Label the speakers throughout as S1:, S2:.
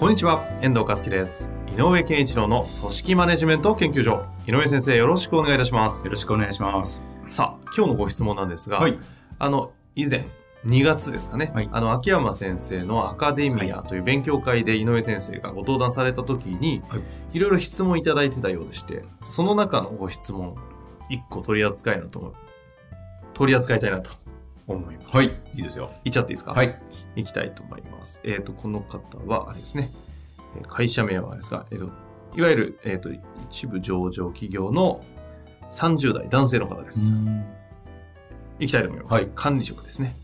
S1: こんにちは、遠藤和樹です。井上健一郎の組織マネジメント研究所。井上先生、よろしくお願いいたします。
S2: よろしくお願いします。
S1: さあ、今日のご質問なんですが、
S2: はい。
S1: あの、以前、2月ですかね、
S2: はい
S1: あの、秋山先生のアカデミアという勉強会で井上先生がご登壇された時に、
S2: はい
S1: いろいろ質問いただいてたようでして、その中のご質問、1個取り扱いなと思う。取り扱いたいなと思います。
S2: はい。いいですよ。
S1: いっちゃっていいですか？
S2: はい。
S1: いきたいと思います。えっ、と、この方は、あれですね、えー会社名はあれですが、えっ、と、いわゆる、えっ、と、一部上場企業の30代男性の方です。いきたいと思います。
S2: はい
S1: 管理職ですね。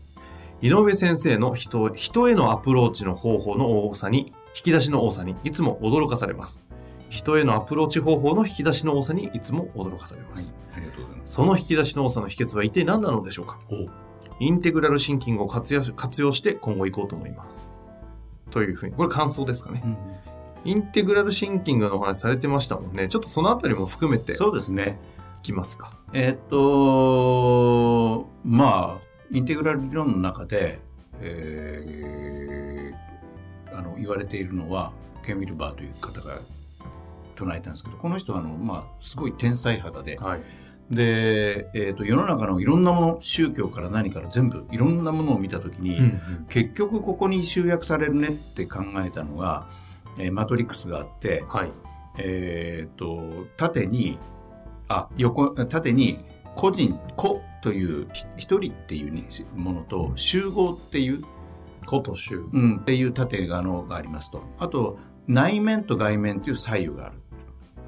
S1: 井上先生の人人へのアプローチの方法の多さに、引き出しの多さにいつも驚かされます。人へのアプローチ方法の引き出しの多さにいつも驚かされます。
S2: はい。ありがとうございます。
S1: その引き出しの多さの秘訣は一体何なのでしょうか？
S2: お
S1: インテグラルシンキングを活用し活用して今後行こうと思います。というふうに、これ感想ですかね。インテグラルシンキングのお話されてましたもんね。ちょっとそのあたりも含めて
S2: そうですね。
S1: いきますか。
S2: えーっと、まあ、インテグラル理論の中で、えーあの言われているのは、ケン・ミルバーという方が唱えたんですけど、この人はあの、まあ、すごい天才肌で、
S1: はい。
S2: で、えーっと、世の中のいろんなもの、宗教から何から全部、いろんなものを見たときに、結局ここに集約されるねって考えたのが、えーマトリックスがあって、
S1: はい。
S2: えー、と縦にあ横縦に個人個というひ一人っていうものと集合っていう、
S1: こと集。
S2: うん、っていう縦がのがありますとあと内面と外面という左右がある、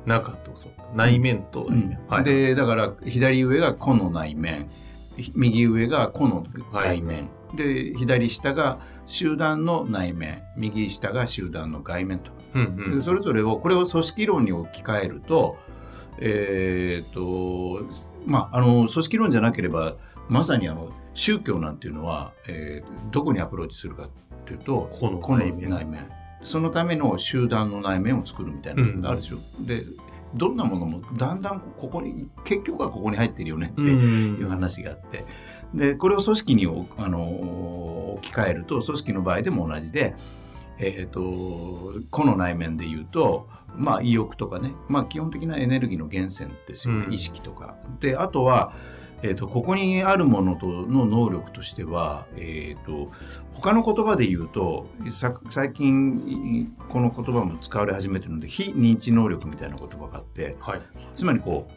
S1: 中と外。内面と外面。はい。
S2: でだから左上が個の内面。ひ右上が個の外面、で左下が集団の内面。右下が集団の外面と。
S1: うんうん。
S2: でそれぞれをこれを組織論に置き換えるとえっ、とまああの組織論じゃなければまさにあの宗教なんていうのは、えーどこにアプローチするかっていうと
S1: 個の内面
S2: そのための集団の内面を作るみたいなのがあるでしょ、でどんなものもだんだんここに結局はここに入ってるよねっていう話があって。でこれを組織におあの置き換えると組織の場合でも同じで、えー、と個の内面で言うと、まあ、意欲とかね、まあ、基本的なエネルギーの源泉ですよね、
S1: うん。
S2: 意識とか。であとは、えー、とここにあるものとの能力としては、えー、と他の言葉で言うとさ最近この言葉も使われ始めてるので非認知能力みたいな言葉があって
S1: はい。
S2: つまりこ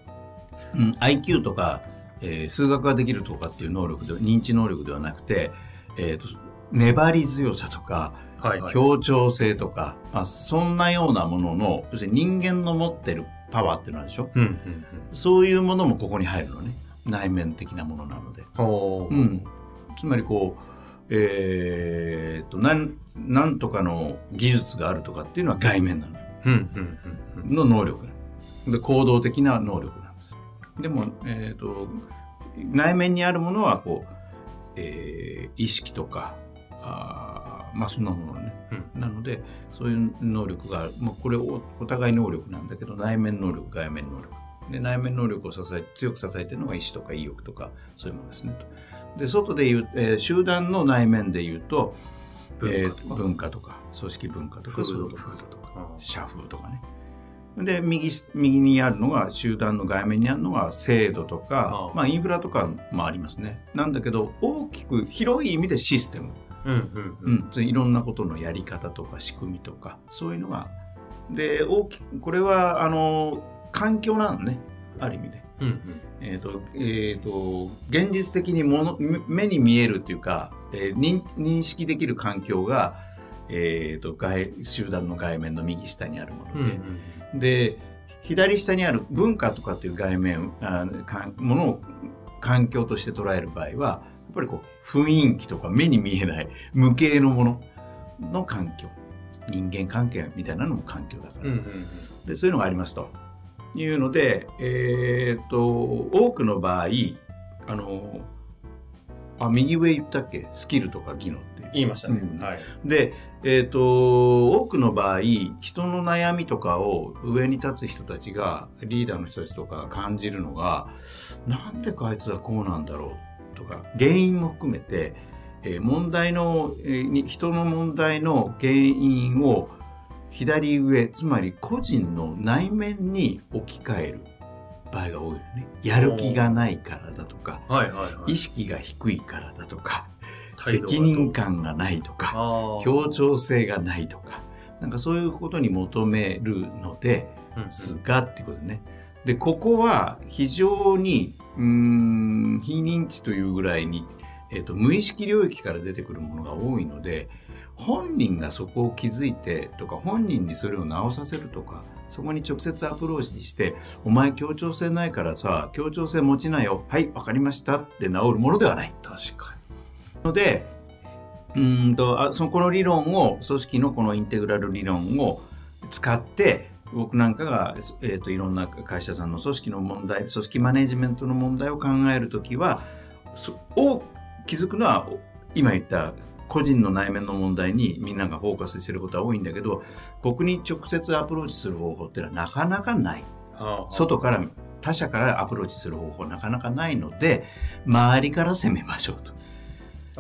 S2: う、うん、IQ とか、えー数学ができるとかっていう能力で認知能力ではなくて、えー、と粘り強さとか、
S1: はい。
S2: 協調性とか、まあ、そんなようなものの要するに人間の持ってるパワーっていうのあるでしょ？
S1: うんうん
S2: そういうものもここに入るのね内面的なものなので、
S1: うん。
S2: つまりこうえー、となんなんとかの技術があるとかっていうのは外面なの
S1: うんうんうんうん。
S2: の能力で行動的な能力なんですでも、えー、と内面にあるものはこう、えー意識とかあーまあそんなものね、なのでそういう能力がある。もうこれおお互い能力なんだけど内面能力外面能力で内面能力を支え強く支えてるのが意志とか意欲とかそういうものですね。とで外でいう、えー集団の内面で言うと
S1: 文化とか。
S2: えー文化とか組織文化とか
S1: 風土とか。
S2: そういう風土とか社風とかね。で右右にあるのが集団の外面にあるのが制度とかまあ、インフラとかもありますね。なんだけど大きく広い意味でシステム、
S1: うんうん
S2: う
S1: うん。
S2: ん、いろんなことのやり方とか仕組みとかそういうのが。で大きくこれはあの環境なのね。ある意味で。
S1: うんうん。
S2: えーとえー、と現実的にもの目に見えるというか、えー認認識できる環境が、えー、と外集団の外面の右下にあるもので、
S1: うんうん
S2: で左下にある文化とかっていう外面あかものを環境として捉える場合はやっぱりこう雰囲気とか目に見えない無形のものの環境。人間関係みたいなのも環境だから、
S1: うんうん。
S2: でそういうのがありますというので、えーっと多くの場合あのあ右上言ったっけ？スキルとか技能って
S1: 言いましたね。
S2: うん
S1: はい。
S2: で、えー、と多くの場合人の悩みとかを上に立つ人たちがリーダーの人たちとか感じるのがなんでかあいつはこうなんだろうとか原因も含めて、えー問題の、えーに人の問題の原因を左上つまり個人の内面に置き換える場合が多いよね。やる気がないからだとか
S1: はいはいはい。
S2: 意識が低いからだとか責任感がないとか協調性がないとかなんかそういうことに求めるので
S1: うんうん
S2: すがってことね。でここは非常にうーん非認知というぐらいに、えー、と無意識領域から出てくるものが多いので本人がそこを気づいてとか本人にそれを直させるとかそこに直接アプローチして「お前協調性ないからさ協調性持ちなよ。はいわかりました」って治るものではない。
S1: 確か
S2: のでうーんとあそのこの理論を組織のこのインテグラル理論を使って僕なんかが、えー、といろんな会社さんの組織の問題組織マネジメントの問題を考えるときはそを気づくのは今言った個人の内面の問題にみんながフォーカスしてることは多いんだけど僕に直接アプローチする方法っていうのはなかなかない。外から他者からアプローチする方法なかなかないので周りから攻めましょうと。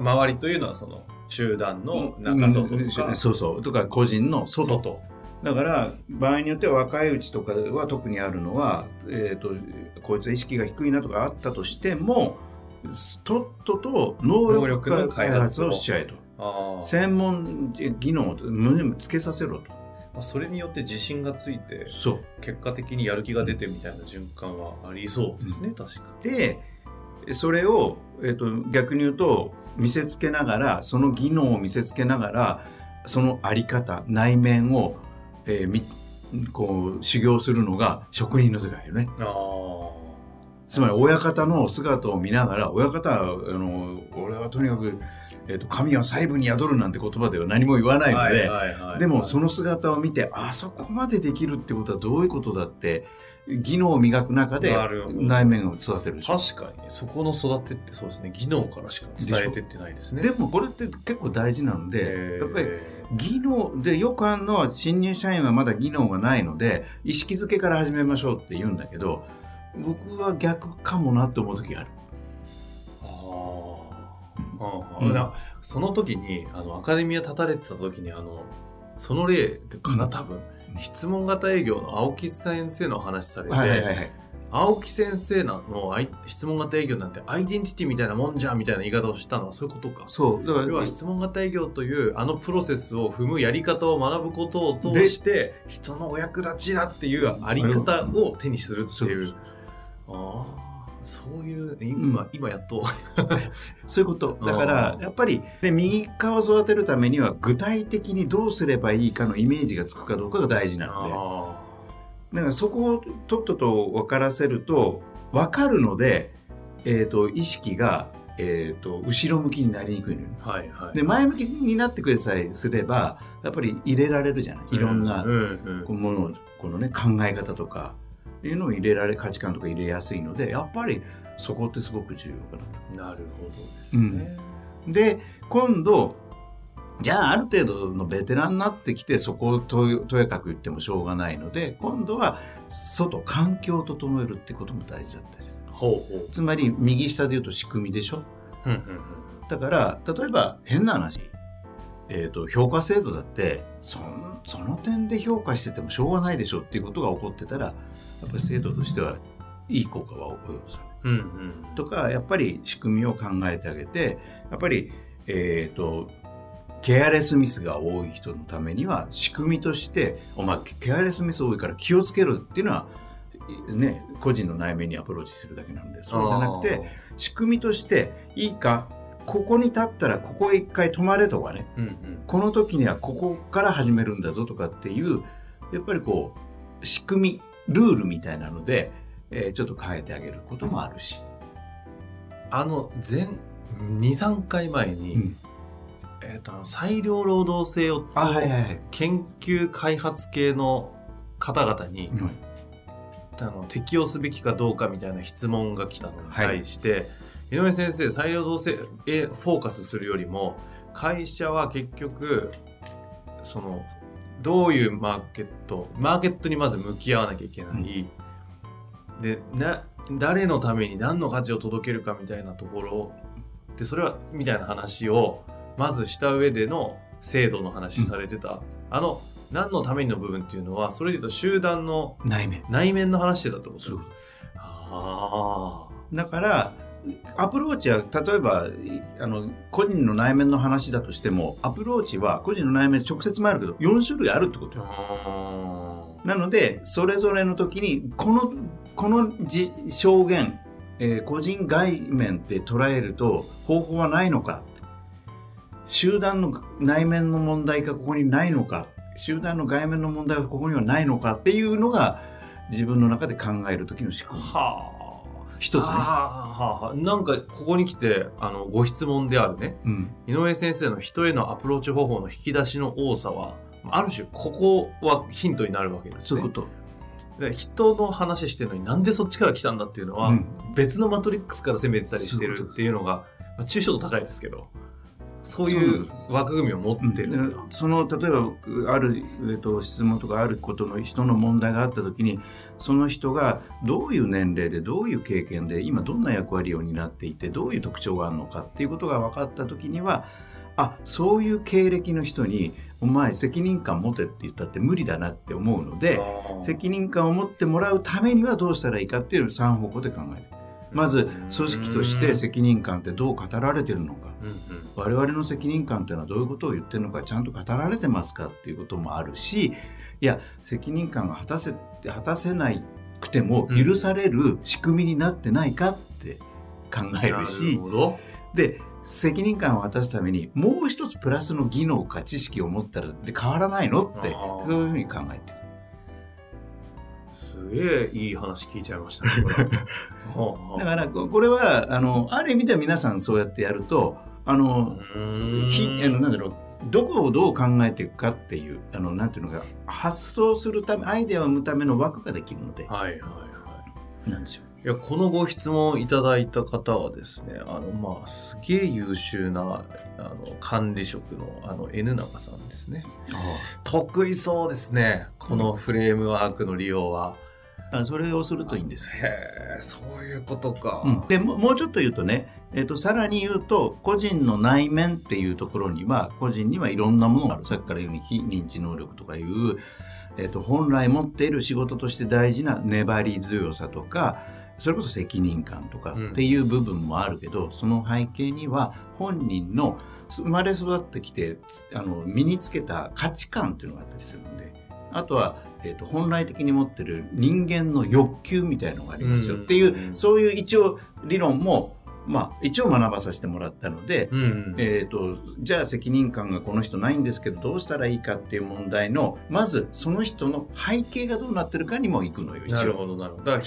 S1: 周りというのはその集団の中外とか、
S2: うんそうそうとか個人の外
S1: 外。
S2: だから場合によっては若いうちとかは特にあるのは、えー、とこいつは意識が低いなとかあったとしてもとっとと能
S1: 能力
S2: 開発
S1: を
S2: をしちゃえと。専門技能を胸につけさせろと。
S1: まあそれによって自信がついて
S2: そう。
S1: 結果的にやる気が出てみたいな循環はありそうですね、確か
S2: でそれを、えー、と逆に言うと見せつけながらその技能を見せつけながらそのあり方内面を、えーみこう修行するのが職人の世界よね。
S1: あ。
S2: つまり親方の姿を見ながら親方はあの俺はとにかく、えー、と神は細部に宿るなんて言葉では何も言わないので、
S1: はいはいはい
S2: でもその姿を見てあそこまでできるってことはどういうことだって技能を磨く中で内面を育てるでしょ。
S1: 確かに。そこの育てってそうですね。技能からしか伝えてってないですね。
S2: でもこれって結構大事なのでやっぱり技能でよくあるのは新入社員はまだ技能がないので意識づけから始めましょうって言うんだけど僕は逆かもなって思う時がある。
S1: ああ、
S2: うん。
S1: なその時にあのアカデミア立たれてた時にあのその例かな、
S2: うん。
S1: 多分。質問型営業の青木先生の話されて、
S2: はいはいはいはい。
S1: 青木先生の質問型営業なんてアイデンティティみたいなもんじゃんみたいな言い方をしたのはそういうことか。
S2: そう。だから
S1: 要は質問型営業というあのプロセスを踏むやり方を学ぶことを通して人のお役立ちだっていうあり方を手にするっていうああそういう今,、
S2: うん。
S1: 今やっと。
S2: そういうこと。だからやっぱりで右側を育てるためには具体的にどうすればいいかのイメージがつくかどうかが大事なので。
S1: あ
S2: だからそこをとっとと分からせると分かるので、えー、と意識が、えー、と後ろ向きになりにくいのよ。ね。
S1: あはいはい。
S2: で前向きになってくれさえすればやっぱり入れられるじゃない。いろんなものをこのね考え方とかいうのを入れられ価値観とか入れやすいのでやっぱりそこってすごく重要かなと。
S1: なるほどですね、
S2: で今度じゃあある程度のベテランになってきてそこをととやかく言ってもしょうがないので今度は外環境を整えるってことも大事だったりする。
S1: ほうほ
S2: つまり右下で言うと仕組みでしょ？
S1: ううんうん。
S2: だから例えば変な話、えー、と評価制度だってそんその点で評価しててもしょうがないでしょっていうことが起こってたらやっぱり制度としてはいい効果は及ぼさない。
S1: うんうん
S2: とかやっぱり仕組みを考えてあげてやっぱりえっ、とケアレスミスが多い人のためには仕組みとしてお前ケアレスミス多いから気をつけるっていうのはね個人の内面にアプローチするだけなんでそうじゃなくて仕組みとしていいかここに立ったらここへ一回止まれとかね。
S1: うんうん。
S2: この時にはここから始めるんだぞとかっていうやっぱりこう仕組みルールみたいなので、えーちょっと変えてあげることもあるし。
S1: あの前23回前に、
S2: うん。
S1: ええっ、と、裁量労働制を、
S2: あ、はいはいはい。
S1: 研究開発系の方々に、あの適用すべきかどうかみたいな質問が来たのに対して、井上先生裁量労働制へフォーカスするよりも会社は結局そのどういうマーケットマーケットにまず向き合わなきゃいけない、でな誰のために何の価値を届けるかみたいなところでそれはみたいな話をまずした上での制度の話されてた、あの何のためにの部分っていうのはそれで言うと集団の
S2: 内面。
S1: 内面の話してたってこと
S2: そういうこ
S1: あ
S2: とだから、アプローチは、例えば、いあの、個人の内面の話だとしても、アプローチは個人の内面直接もあるけど、4種類あるってことよ。
S1: あ
S2: なので、それぞれの時に、この、このじ証言、えー個人外面で捉えると方法はないのか。集団の内面の問題がここにないのか。集団の外面の問題はここにはないのかっていうのが、自分の中で考える時の仕組み。
S1: はあ
S2: 一つね。
S1: はなんかここに来てあのご質問であるね
S2: うん。
S1: 井上先生の人へのアプローチ方法の引き出しの多さはある種ここはヒントになるわけですね。
S2: そういうこと。
S1: で人の話してるのになんでそっちから来たんだっていうのは、
S2: うん
S1: 別のマトリックスから攻めてたりしてるっていうのがまあ、抽象度高いですけどそういう枠組みを持ってる。
S2: その例えばある、えっと、質問とかあることの人の問題があった時にその人がどういう年齢でどういう経験で今どんな役割を担っていてどういう特徴があるのかっていうことが分かった時にはあそういう経歴の人にお前責任感持てって言ったって無理だなって思うので責任感を持ってもらうためにはどうしたらいいかっていう3方向で考える。まず組織として責任感ってどう語られてるのか。
S1: うんうん
S2: 我々の責任感というのはどういうことを言ってるのかちゃんと語られてますかっていうこともあるしいや責任感が果たせ果たせないくても許される仕組みになってないかって考えるし、
S1: なるほど
S2: で責任感を果たすためにもう一つプラスの技能か知識を持ったらで変わらないのってそういうふうに考えてる。
S1: すげえいい話聞いちゃいましたね。
S2: だからここれはあのある意味では皆さんそうやってやるとあのひあのなんだろうどこをどう考えていくかっていうあのなんていうのか発想するためアイデアを生むための枠ができるので
S1: はいはいはい。
S2: なんですよ。
S1: いやこのご質問いただいた方はですねあのまあすげえ優秀なあの管理職のあの N 中さんですね得意そうですねこのフレームワークの利用は、
S2: あそれをするといいんですよ。
S1: へえそういうことか、
S2: うんでももうちょっと言うとね、えっとさらに言うと個人の内面っていうところには個人にはいろんなものがある。さっきから言うように非認知能力とかいう、えっと本来持っている仕事として大事な粘り強さとかそれこそ責任感とかっていう部分もあるけど、その背景には本人の生まれ育ってきてあの身につけた価値観っていうのがあったりするのであとは、えー、と本来的に持ってる人間の欲求みたいのがありますよ。っていう、
S1: うん
S2: そういう一応理論も、まあ、一応学ばさせてもらったので、
S1: うん
S2: えー、とじゃあ責任感がこの人ないんですけどどうしたらいいかっていう問題のまずその人の背景がどうなってるかにも行くのよ一応。
S1: なるほどなるほど。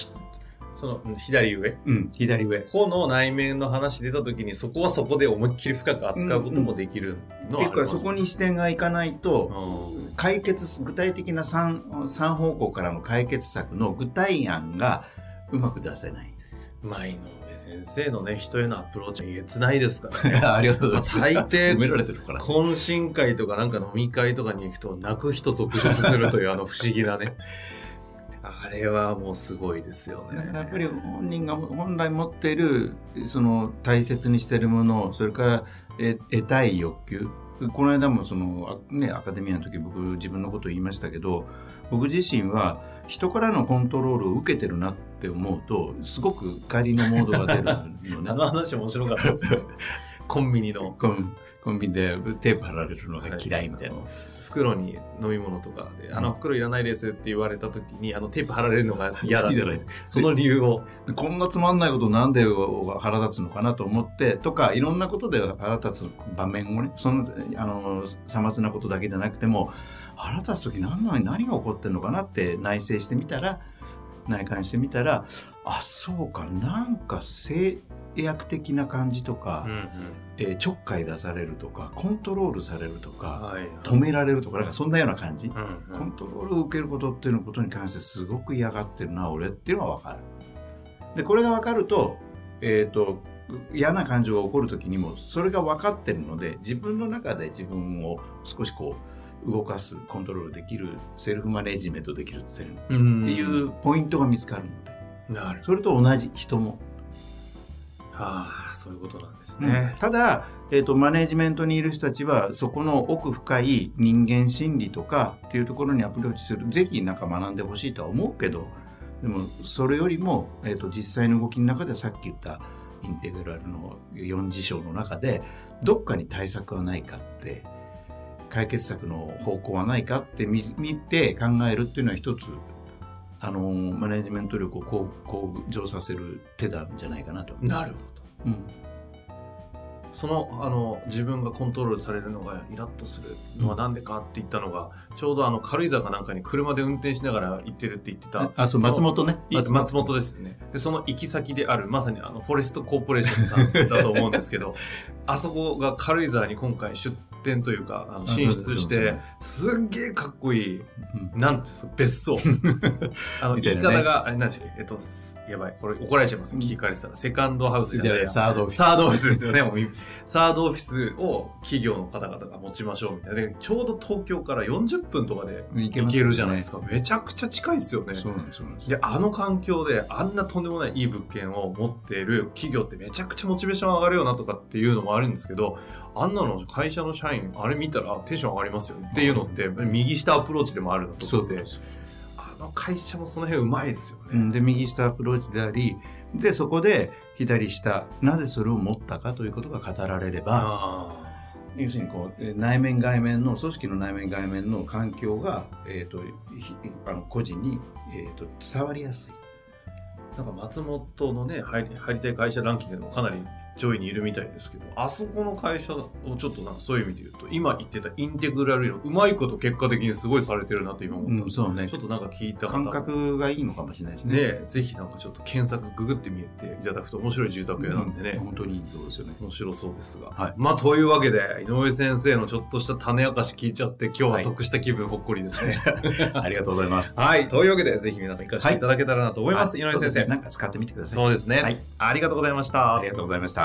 S1: そのうん左上？
S2: うん、左上。
S1: 個の内面の話出た時にそこはそこで思いっきり深く扱うこともできるのは
S2: 結構そこに視点がいかないと
S1: うん。
S2: 解決具体的な 3, 三方向からの解決策の具体案がうまく出せない。
S1: 前の。上先生のね人へのアプローチはえげつないですからね
S2: ありがとうございます。
S1: 最低
S2: 埋められてるから。
S1: 懇親会とかなんか飲み会とかに行くと泣く人続出するというあの 不思議なねあれはもうすごいですよね
S2: やっぱり本人が本来持っているその大切にしているものそれからえ得たい欲求この間もその、あね、アカデミアの時僕自分のこと言いましたけど僕自身は人からのコントロールを受けてるなって思うとすごく怒りのモードが出るの
S1: あ
S2: ね。
S1: の話面白かったですね。コンビニの。
S2: コンコンビニでテープ貼られるのが嫌いみたいな。
S1: 袋に飲み物とかで「あの袋いらないです」って言われた時にあのテープ貼られるのが嫌だ
S2: 好きじゃない。
S1: その理由を。
S2: こんなつまんないことなんで腹立つのかなと思ってとかいろんなことで腹立つ場面をねそのあのさまつなことだけじゃなくても腹立つ時何なのに何が起こってるのかなって内省してみたら内観してみたらあそうかなんかせ役的な感じとか、
S1: うんうん。
S2: えーちょっかい出されるとかコントロールされるとか
S1: はい
S2: 止められるとかなんかそんなような感じ、
S1: うんうん。
S2: コントロールを受けることっていうのことに関してすごく嫌がってるな俺っていうのは分かる。でこれが分かると,、えー、と嫌な感情が起こる時にもそれが分かってるので自分の中で自分を少しこう動かすコントロールできるセルフマネジメントできるっていうポイントが見つかるので。
S1: なる。
S2: それと同じ人も。
S1: ああそういうことなんです
S2: ね。
S1: ね、
S2: ただ、えー、とマネジメントにいる人たちはそこの奥深い人間心理とかっていうところにアプローチする。ぜひなんか学んでほしいとは思うけどでもそれよりも、えー、と実際の動きの中でさっき言ったインテグラルの4事象の中でどっかに対策はないかって解決策の方向はないかって見見て考えるっていうのは一つあのマネジメント力を向向上させる手なんじゃないかなと。
S1: なるほど。
S2: うん。
S1: そのあの自分がコントロールされるのがイラッとするのはなんでかって言ったのが、ちょうどあの軽井沢かなんかに車で運転しながら行ってるって言ってた。
S2: あそう松本ね。
S1: い松本。ですよね。でその行き先であるまさにあのフォレストコーポレーションさんだと思うんですけど あそこが軽井沢に今回出店というかあの進出してすっげえかっこいい。
S2: うん。
S1: なんて別荘。あの言い方が、あれ何でしたっけ？えっとやばい。これ怒られちゃいます。聞かれてたら。セカンドハウスじゃないや。
S2: サードオフィス。
S1: サードオフィスですよね。もうサードオフィスを企業の方々が持ちましょうみたいな。でちょうど東京から40分とかで
S2: 行
S1: 行けるじゃないですか。めちゃくちゃ近いですよね。
S2: そうなんですそうなんで
S1: あの環境であんなとんでもないいい物件を持っている企業ってめちゃくちゃモチベーション上がるよなとかっていうのもあるんですけどあんなの会社の社員あれ見たらテンション上がりますよね。っていうのって右下アプローチでもあるのと思って。あの会社もその辺うまいですよね。
S2: うんで右下アプローチでありでそこで左下なぜそれを持ったかということが語られれば
S1: あ
S2: 要するにこうえー内面外面の組織の内面外面の環境が、えー、とひあの個人に、えー、と伝わりやすい。
S1: ーなんか松本のね入り入りたい会社ランキングでもかなり上位にいるみたいですけどあそこの会社をちょっとなんかそういう意味で言うと今言ってたインテグラル理論うまいこと結果的にすごいされてるなって今思った、
S2: うんそうね。
S1: ちょっとなんか聞いた方
S2: 感覚がいいのかもしれないですね。
S1: ねぜひなんかちょっと検索ググってみていただくと面白い住宅屋なんでね、
S2: うん本当にいいところですよね。
S1: 面白そうですが、
S2: はい。
S1: まあというわけで井上先生のちょっとした種明かし聞いちゃって今日は得した気分ほっこりですね。
S2: ありがとうございます。
S1: はい。というわけでぜひ皆さん活かしていただけたらなと思います、
S2: あ
S1: 井上先生。
S2: ね。なんか使ってみてください。
S1: そうですね、
S2: はい。
S1: ありがとうございました。
S2: ありがとうございました。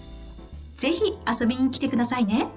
S3: ぜひ遊びに来てくださいね。